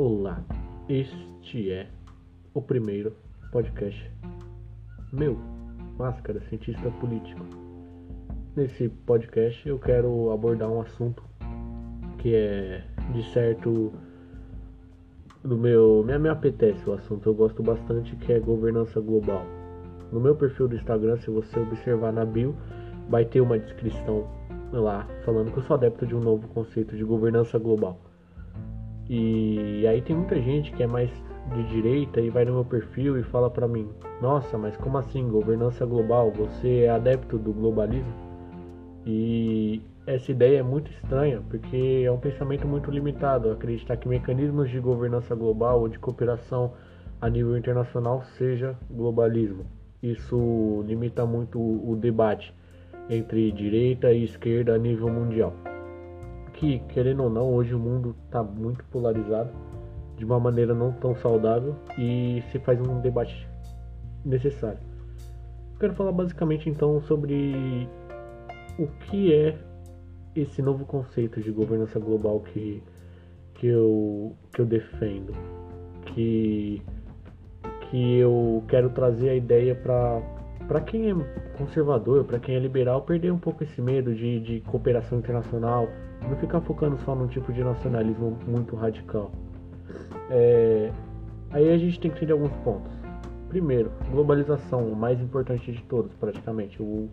Olá, este é o primeiro podcast meu, Máscara, cientista político. Nesse podcast eu quero abordar um assunto que é de certo do meu, me, me apetece o assunto, eu gosto bastante que é governança global. No meu perfil do Instagram, se você observar na bio, vai ter uma descrição lá falando que eu sou adepto de um novo conceito de governança global. E aí tem muita gente que é mais de direita e vai no meu perfil e fala para mim: "Nossa, mas como assim governança global? Você é adepto do globalismo?" E essa ideia é muito estranha, porque é um pensamento muito limitado, acreditar que mecanismos de governança global ou de cooperação a nível internacional seja globalismo. Isso limita muito o debate entre direita e esquerda a nível mundial que, querendo ou não, hoje o mundo está muito polarizado de uma maneira não tão saudável e se faz um debate necessário. Quero falar basicamente então sobre o que é esse novo conceito de governança global que, que, eu, que eu defendo, que, que eu quero trazer a ideia para para quem é conservador, para quem é liberal, perder um pouco esse medo de, de cooperação internacional, não ficar focando só num tipo de nacionalismo muito radical. É, aí a gente tem que entender alguns pontos. Primeiro, globalização, o mais importante de todos, praticamente, o,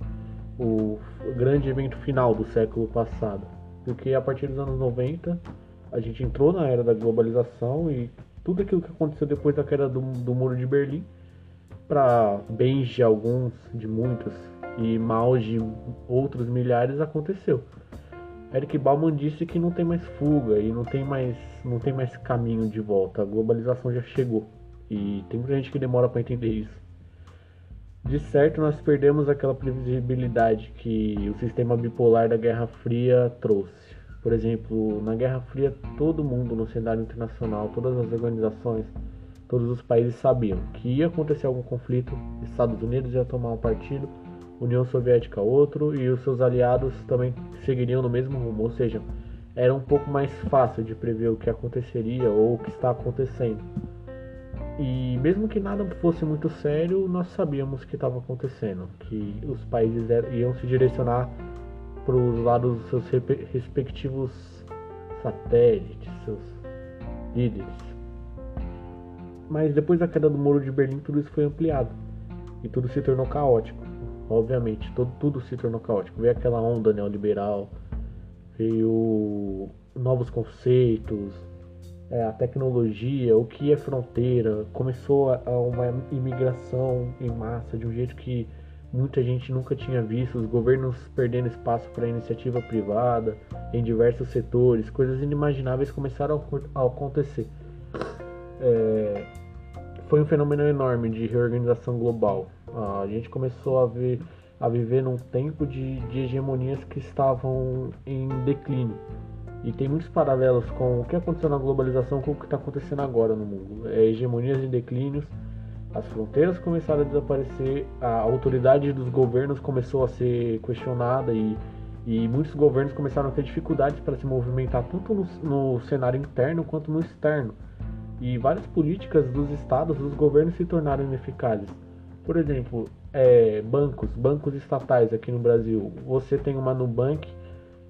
o grande evento final do século passado. Porque a partir dos anos 90, a gente entrou na era da globalização e tudo aquilo que aconteceu depois da queda do, do Muro de Berlim, para bens de alguns, de muitos, e maus de outros milhares, aconteceu. Eric Bauman disse que não tem mais fuga e não tem mais, não tem mais caminho de volta. A globalização já chegou e tem muita gente que demora para entender isso. De certo, nós perdemos aquela previsibilidade que o sistema bipolar da Guerra Fria trouxe. Por exemplo, na Guerra Fria, todo mundo no cenário internacional, todas as organizações, todos os países sabiam que ia acontecer algum conflito, Estados Unidos ia tomar um partido União Soviética outro e os seus aliados também seguiriam no mesmo rumo, ou seja, era um pouco mais fácil de prever o que aconteceria ou o que está acontecendo. E mesmo que nada fosse muito sério, nós sabíamos que estava acontecendo, que os países iam se direcionar para os lados dos seus respectivos satélites, seus líderes. Mas depois da queda do Muro de Berlim, tudo isso foi ampliado e tudo se tornou caótico obviamente, todo, tudo se tornou caótico. Veio aquela onda neoliberal, veio novos conceitos, é, a tecnologia, o que é fronteira, começou a, a uma imigração em massa de um jeito que muita gente nunca tinha visto, os governos perdendo espaço para iniciativa privada em diversos setores, coisas inimagináveis começaram a, acontecer. É, foi um fenômeno enorme de reorganização global. A gente começou a ver a viver num tempo de, de hegemonias que estavam em declínio. E tem muitos paralelos com o que aconteceu na globalização com o que está acontecendo agora no mundo. É, hegemonias em declínios, as fronteiras começaram a desaparecer, a autoridade dos governos começou a ser questionada e, e muitos governos começaram a ter dificuldades para se movimentar tanto no, no cenário interno quanto no externo e várias políticas dos estados, dos governos se tornaram ineficazes. Por exemplo, é, bancos, bancos estatais aqui no Brasil. Você tem uma Nubank,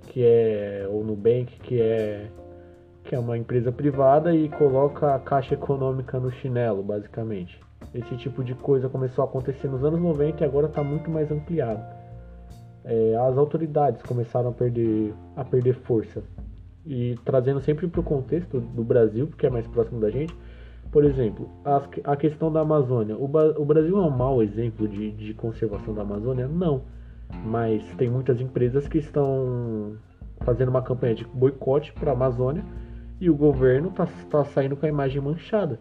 que é ou Nubank, que é que é uma empresa privada e coloca a caixa econômica no chinelo, basicamente. Esse tipo de coisa começou a acontecer nos anos 90 e agora está muito mais ampliado. É, as autoridades começaram a perder, a perder força e trazendo sempre para o contexto do Brasil, porque é mais próximo da gente. Por exemplo, a, a questão da Amazônia. O, o, Brasil é um mau exemplo de, de conservação da Amazônia? Não. Mas tem muitas empresas que estão fazendo uma campanha de boicote para a Amazônia e o governo está tá saindo com a imagem manchada.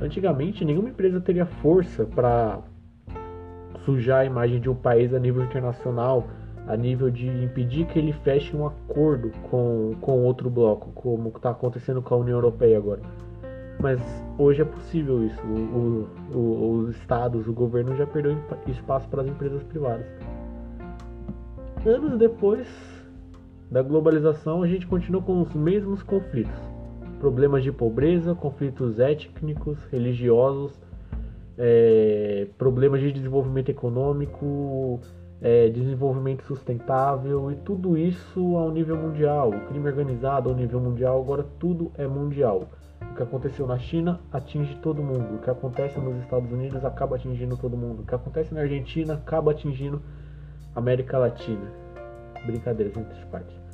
Antigamente, nenhuma empresa teria força para sujar a imagem de um país a nível internacional a nível de impedir que ele feche um acordo com, com outro bloco, como está acontecendo com a União Europeia agora. Mas hoje é possível isso. O, o, os estados, o governo já perdeu espaço para as empresas privadas. Anos depois da globalização, a gente continua com os mesmos conflitos. problemas de pobreza, conflitos étnicos, religiosos, é, problemas de desenvolvimento econômico, é, desenvolvimento sustentável e tudo isso ao nível mundial. O crime organizado ao nível mundial, agora tudo é mundial. O que aconteceu na China atinge todo mundo. O que acontece nos Estados Unidos acaba atingindo todo mundo. O que acontece na Argentina acaba atingindo a América Latina. Brincadeiras entre as partes.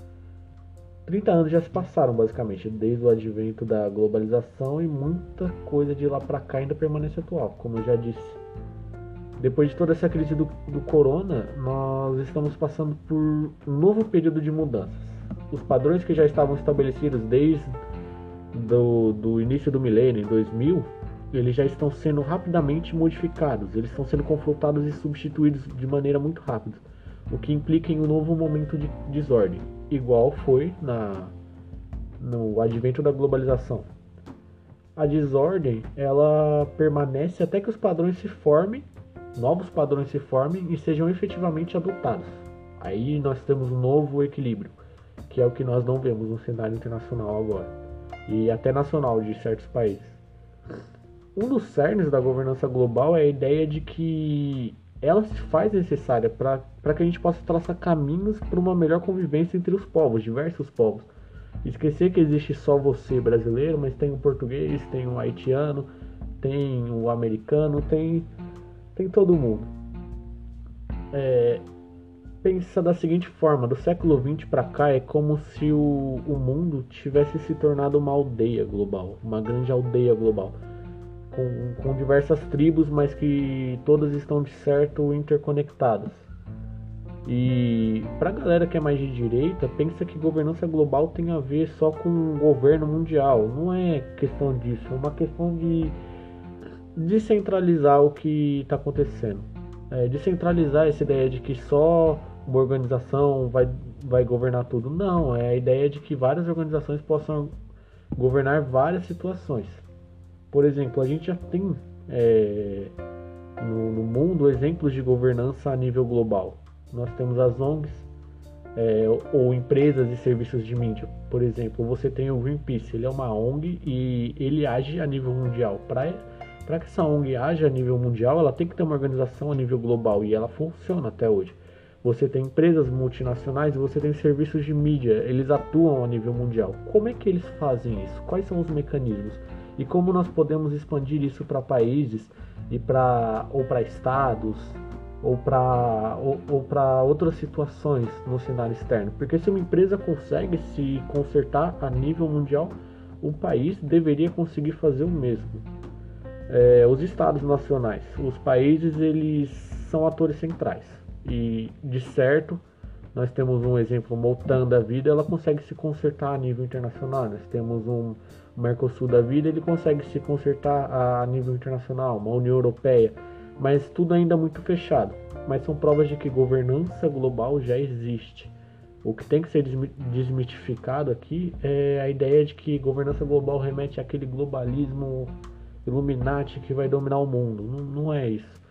30 anos já se passaram, basicamente, desde o advento da globalização e muita coisa de lá para cá ainda permanece atual, como eu já disse. Depois de toda essa crise do, do corona, nós estamos passando por um novo período de mudanças. Os padrões que já estavam estabelecidos desde do, do início do milênio, em 2000, eles já estão sendo rapidamente modificados, eles estão sendo confrontados e substituídos de maneira muito rápida, o que implica em um novo momento de desordem igual foi na no advento da globalização. A desordem, ela permanece até que os padrões se formem, novos padrões se formem e sejam efetivamente adotados. Aí nós temos um novo equilíbrio, que é o que nós não vemos no cenário internacional agora, e até nacional de certos países. Um dos cernes da governança global é a ideia de que ela se faz necessária para que a gente possa traçar caminhos para uma melhor convivência entre os povos, diversos povos. Esquecer que existe só você brasileiro, mas tem o português, tem o haitiano, tem o americano, tem, tem todo mundo. É, pensa da seguinte forma: do século XX para cá é como se o, o mundo tivesse se tornado uma aldeia global, uma grande aldeia global com, com diversas tribos, mas que todas estão de certo interconectadas. E para a galera que é mais de direita, pensa que governança global tem a ver só com o governo mundial. Não é questão disso, é uma questão de descentralizar o que está acontecendo. É, descentralizar essa ideia de que só uma organização vai, vai governar tudo. Não, é a ideia de que várias organizações possam governar várias situações. Por exemplo, a gente já tem é, no, no, mundo exemplos de governança a nível global. Nós temos as ONGs é, ou empresas e serviços de mídia. Por exemplo, você tem o Greenpeace, ele é uma ONG e ele age a nível mundial. Para que essa ONG age a nível mundial, ela tem que ter uma organização a nível global e ela funciona até hoje. Você tem empresas multinacionais você tem serviços de mídia, eles atuam a nível mundial. Como é que eles fazem isso? Quais são os mecanismos? e como nós podemos expandir isso para países e para ou para estados ou para ou, ou para outras situações no cenário externo. Porque se uma empresa consegue se consertar a nível mundial, o país deveria conseguir fazer o mesmo. É, os estados nacionais, os países, eles são atores centrais e de certo nós temos um exemplo, Motan da vida, ela consegue se consertar a nível internacional. Nós temos um Mercosul da vida, ele consegue se consertar a nível internacional, uma União Europeia, mas tudo ainda muito fechado. Mas são provas de que governança global já existe. O que tem que ser desmitificado aqui é a ideia de que governança global remete àquele globalismo Illuminati que vai dominar o mundo. Não, não é isso.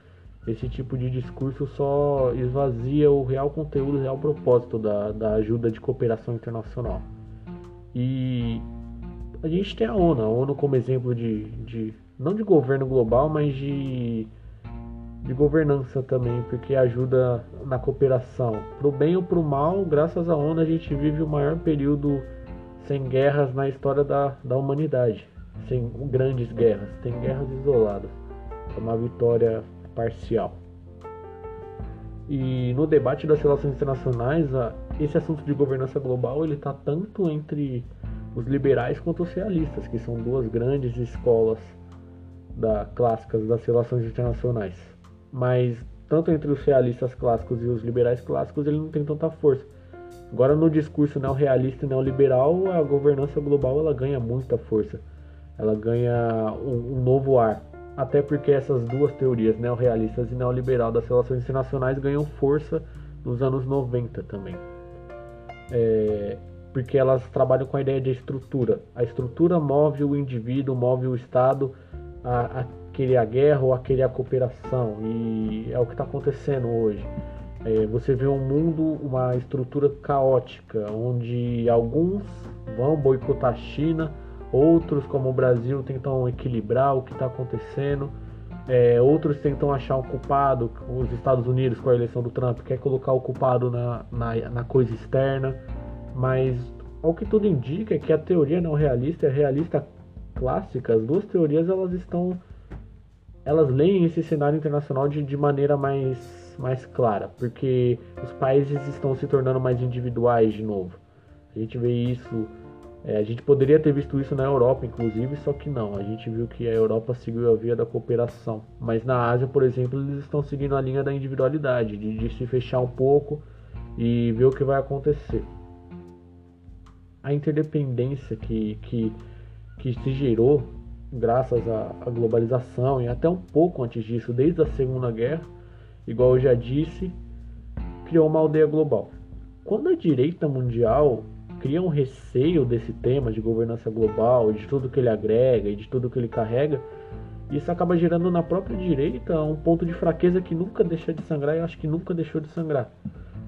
Esse tipo de discurso só esvazia o real conteúdo, o real propósito da, da ajuda de cooperação internacional. E a gente tem a ONU, a ONU como exemplo de, de não de governo global, mas de, de governança também, porque ajuda na cooperação. Pro bem ou pro mal, graças à ONU a gente vive o maior período sem guerras na história da, da humanidade. Sem grandes guerras, tem guerras isoladas. É uma vitória parcial. E no debate das relações internacionais, esse assunto de governança global ele está tanto entre os liberais quanto os realistas, que são duas grandes escolas da, clássicas das relações internacionais. Mas tanto entre os realistas clássicos e os liberais clássicos ele não tem tanta força. Agora no discurso neorrealista e neoliberal, a governança global ela ganha muita força. Ela ganha um, um novo ar até porque essas duas teorias, neorrealistas e neoliberal das relações internacionais, ganham força nos anos 90 também. É, porque elas trabalham com a ideia de estrutura. A estrutura move o indivíduo, move o Estado a, a querer a guerra ou a querer a cooperação. E é o que está acontecendo hoje. É, você vê um mundo, uma estrutura caótica, onde alguns vão boicotar a China, outros, como o Brasil, tentam equilibrar o que está acontecendo. É, outros tentam achar um culpado, os Estados Unidos com a eleição do Trump quer colocar o culpado na, na, na coisa externa, mas ao que tudo indica é que a teoria não realista e a realista clássica, as duas teorias elas estão elas leem esse cenário internacional de, de maneira mais, mais clara, porque os países estão se tornando mais individuais de novo. A gente vê isso, é, a gente poderia ter visto isso na Europa, inclusive, só que não. A gente viu que a Europa seguiu a via da cooperação, mas na Ásia, por exemplo, eles estão seguindo a linha da individualidade, de, de se fechar um pouco e ver o que vai acontecer. A interdependência que, que, que se gerou graças à, à globalização e até um pouco antes disso, desde a Segunda Guerra, igual eu já disse, criou uma aldeia global. Quando a direita mundial cria um receio desse tema de governança global, de tudo que ele agrega e de tudo que ele carrega, isso acaba gerando na própria direita um ponto de fraqueza que nunca deixa de sangrar e acho que nunca deixou de sangrar.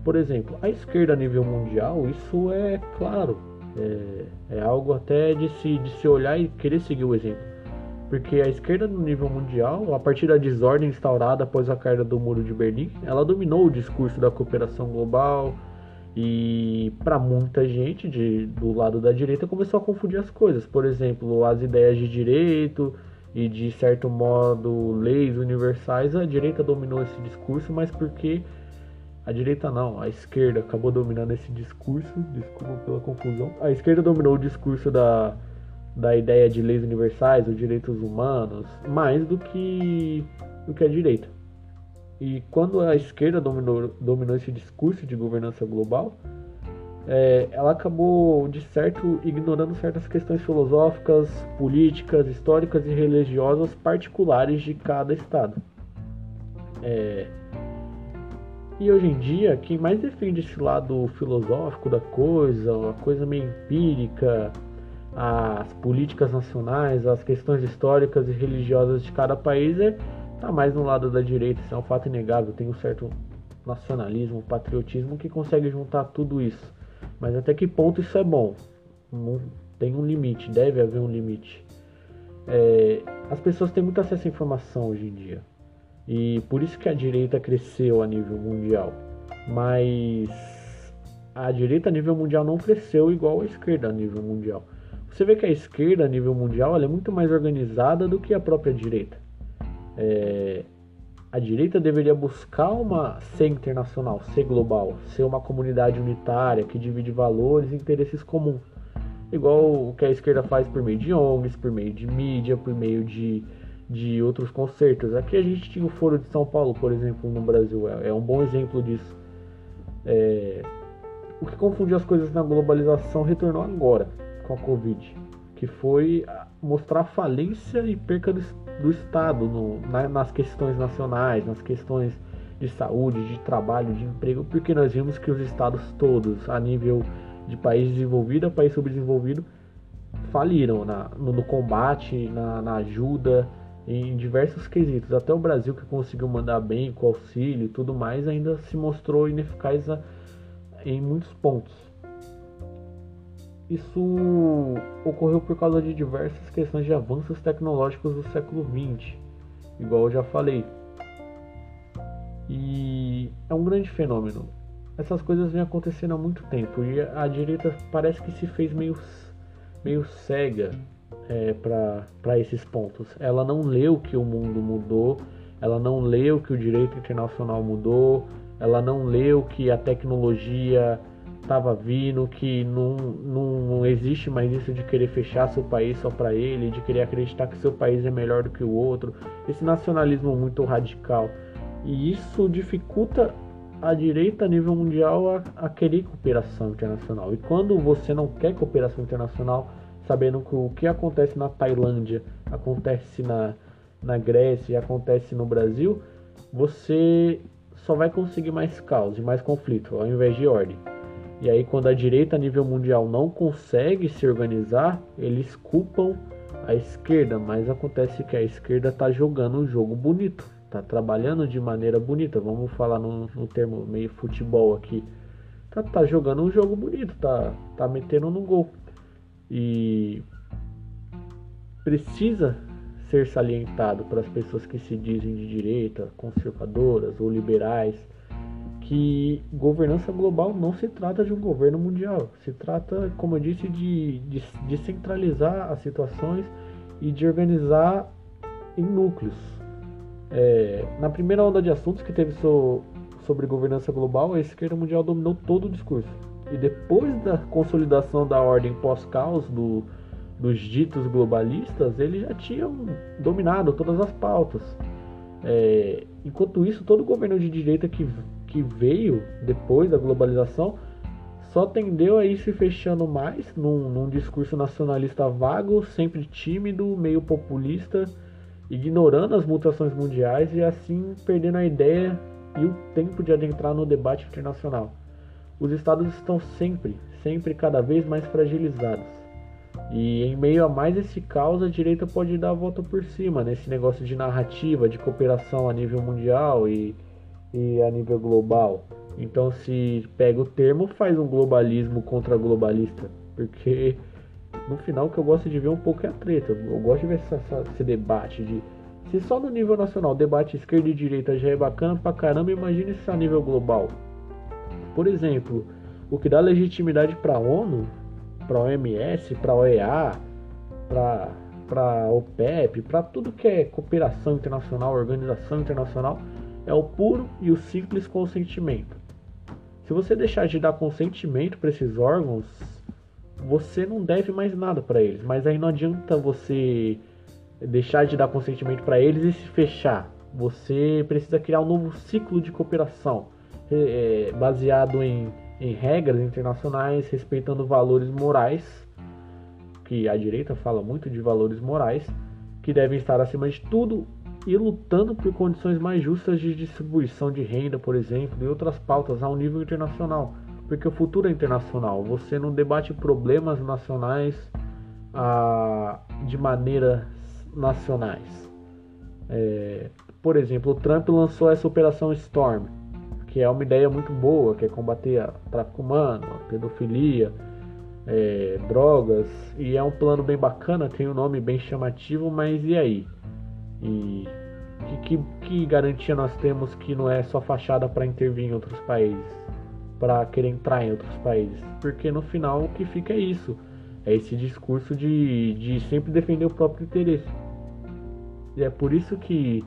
Por exemplo, a esquerda a nível mundial, isso é claro, é, é algo até de se, de se olhar e querer seguir o exemplo porque a esquerda no nível mundial, a partir da desordem instaurada após a queda do Muro de Berlim, ela dominou o discurso da cooperação global e para muita gente de, do lado da direita começou a confundir as coisas. Por exemplo, as ideias de direito e de certo modo leis universais, a direita dominou esse discurso, mas porque a direita não, a esquerda acabou dominando esse discurso, desculpa pela confusão. A esquerda dominou o discurso da da ideia de leis universais ou direitos humanos mais do que, do que a direita. E quando a esquerda dominou, dominou esse discurso de governança global, é, ela acabou, de certo, ignorando certas questões filosóficas, políticas, históricas e religiosas particulares de cada estado. É, e hoje em dia, quem mais defende esse lado filosófico da coisa, uma coisa meio empírica, as políticas nacionais, as questões históricas e religiosas de cada país é tá mais no lado da direita, isso é um fato inegável, tem um certo nacionalismo, patriotismo que consegue juntar tudo isso. Mas até que ponto isso é bom? tem um limite, deve haver um limite. É, as pessoas têm muito acesso à informação hoje em dia. E por isso que a direita cresceu a nível mundial. Mas a direita a nível mundial não cresceu igual a esquerda a nível mundial. Você vê que a esquerda a nível mundial é muito mais organizada do que a própria direita. É, a direita deveria buscar uma ser internacional, ser global, ser uma comunidade unitária que divide valores e interesses comuns. Igual o que a esquerda faz por meio de ONGs, por meio de mídia, por meio de, de outros concertos. Aqui a gente tinha o Foro de São Paulo, por exemplo, no Brasil, é, é um bom exemplo disso. É, o que confundiu as coisas na globalização retornou agora com a Covid, que foi mostrar falência e perca do, do Estado no, na, nas questões nacionais, nas questões de saúde, de trabalho, de emprego, porque nós vimos que os estados todos, a nível de país desenvolvido a país subdesenvolvido, faliram na, no, no combate, na, na ajuda, em diversos quesitos. Até o Brasil, que conseguiu mandar bem com auxílio e tudo mais, ainda se mostrou ineficaz a, em muitos pontos. Isso ocorreu por causa de diversas questões de avanços tecnológicos do século XX, igual eu já falei. E é um grande fenômeno. Essas coisas vêm acontecendo há muito tempo e a direita parece que se fez meio, meio cega é, para esses pontos. Ela não leu que o mundo mudou, ela não leu que o direito internacional mudou, ela não leu que a tecnologia estava vindo, que não, não existe mais isso de querer fechar seu país só para ele, de querer acreditar que seu país é melhor do que o outro, esse nacionalismo muito radical. E isso dificulta a direita a nível mundial a, a querer cooperação internacional. E quando você não quer cooperação internacional, sabendo que o que acontece na Tailândia acontece na, na Grécia e acontece no Brasil, você só vai conseguir mais caos e mais conflito, ao invés de ordem. E aí, quando a direita a nível mundial não consegue se organizar, eles culpam a esquerda, mas acontece que a esquerda está jogando um jogo bonito, está trabalhando de maneira bonita. Vamos falar no, termo meio futebol aqui. Tá, tá, jogando um jogo bonito, tá, tá metendo no gol. E precisa ser salientado para as pessoas que se dizem de direita, conservadoras ou liberais, que governança global não se trata de um governo mundial, se trata, como eu disse, de, de, de centralizar as situações e de organizar em núcleos. É, na primeira onda de assuntos que teve so, sobre governança global, a esquerda mundial dominou todo o discurso. E depois da consolidação da ordem pós-caos do, dos ditos globalistas, eles já tinham dominado todas as pautas. É, enquanto isso, todo governo de direita que, que veio depois da globalização só tendeu a ir se fechando mais num, num discurso nacionalista vago, sempre tímido, meio populista, ignorando as mutações mundiais e assim perdendo a ideia e o tempo de adentrar no debate internacional. Os estados estão sempre, sempre cada vez mais fragilizados. E em meio a mais esse caos, a direita pode dar a volta por cima nesse negócio de narrativa, de cooperação a nível mundial e, e a nível global. Então, se pega o termo, faz um globalismo contra globalista, porque no final o que eu gosto de ver um pouco é a treta. Eu gosto de ver essa, essa, esse debate de se só no nível nacional debate esquerda e direita já é bacana pra caramba, imagine se a nível global. Por exemplo, o que dá legitimidade para a ONU, para a OMS, para a OEA, para para OPEP, para tudo que é cooperação internacional, organização internacional, é o puro e o simples consentimento. Se você deixar de dar consentimento para esses órgãos, você não deve mais nada para eles. Mas aí não adianta você deixar de dar consentimento para eles e se fechar. Você precisa criar um novo ciclo de cooperação é, baseado em, em regras internacionais, respeitando valores morais, que a direita fala muito de valores morais, que devem estar acima de tudo e lutando por condições mais justas de distribuição de renda, por exemplo, e outras pautas a um nível internacional. Porque o futuro é internacional. Você não debate problemas nacionais ah, de maneiras nacionais. É, por exemplo, o Trump lançou essa operação Storm, que é uma ideia muito boa, que é combater a tráfico humano, a pedofilia, é, drogas, e é um plano bem bacana, tem um nome bem chamativo, mas e aí? E que, que, garantia nós temos que não é só fachada para intervir em outros países, para querer entrar em outros países? Porque no final o que fica é isso, é esse discurso de, de sempre defender o próprio interesse. E é por isso que,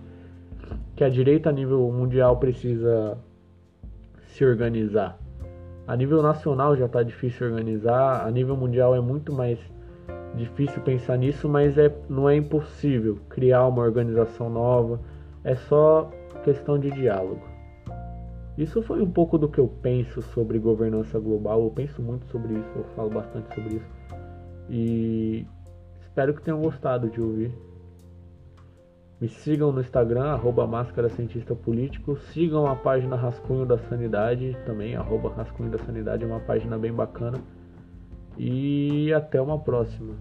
que a direita a nível mundial precisa se organizar. A nível nacional já está difícil organizar, a nível mundial é muito mais difícil pensar nisso, mas é, não é impossível criar uma organização nova, é só questão de diálogo. Isso foi um pouco do que eu penso sobre governança global, eu penso muito sobre isso, eu falo bastante sobre isso. E espero que tenham gostado de ouvir. Me sigam no Instagram, arroba Máscara Cientista Político. Sigam a página Rascunho da Sanidade também, arroba Rascunho da Sanidade, é uma página bem bacana. E até uma próxima.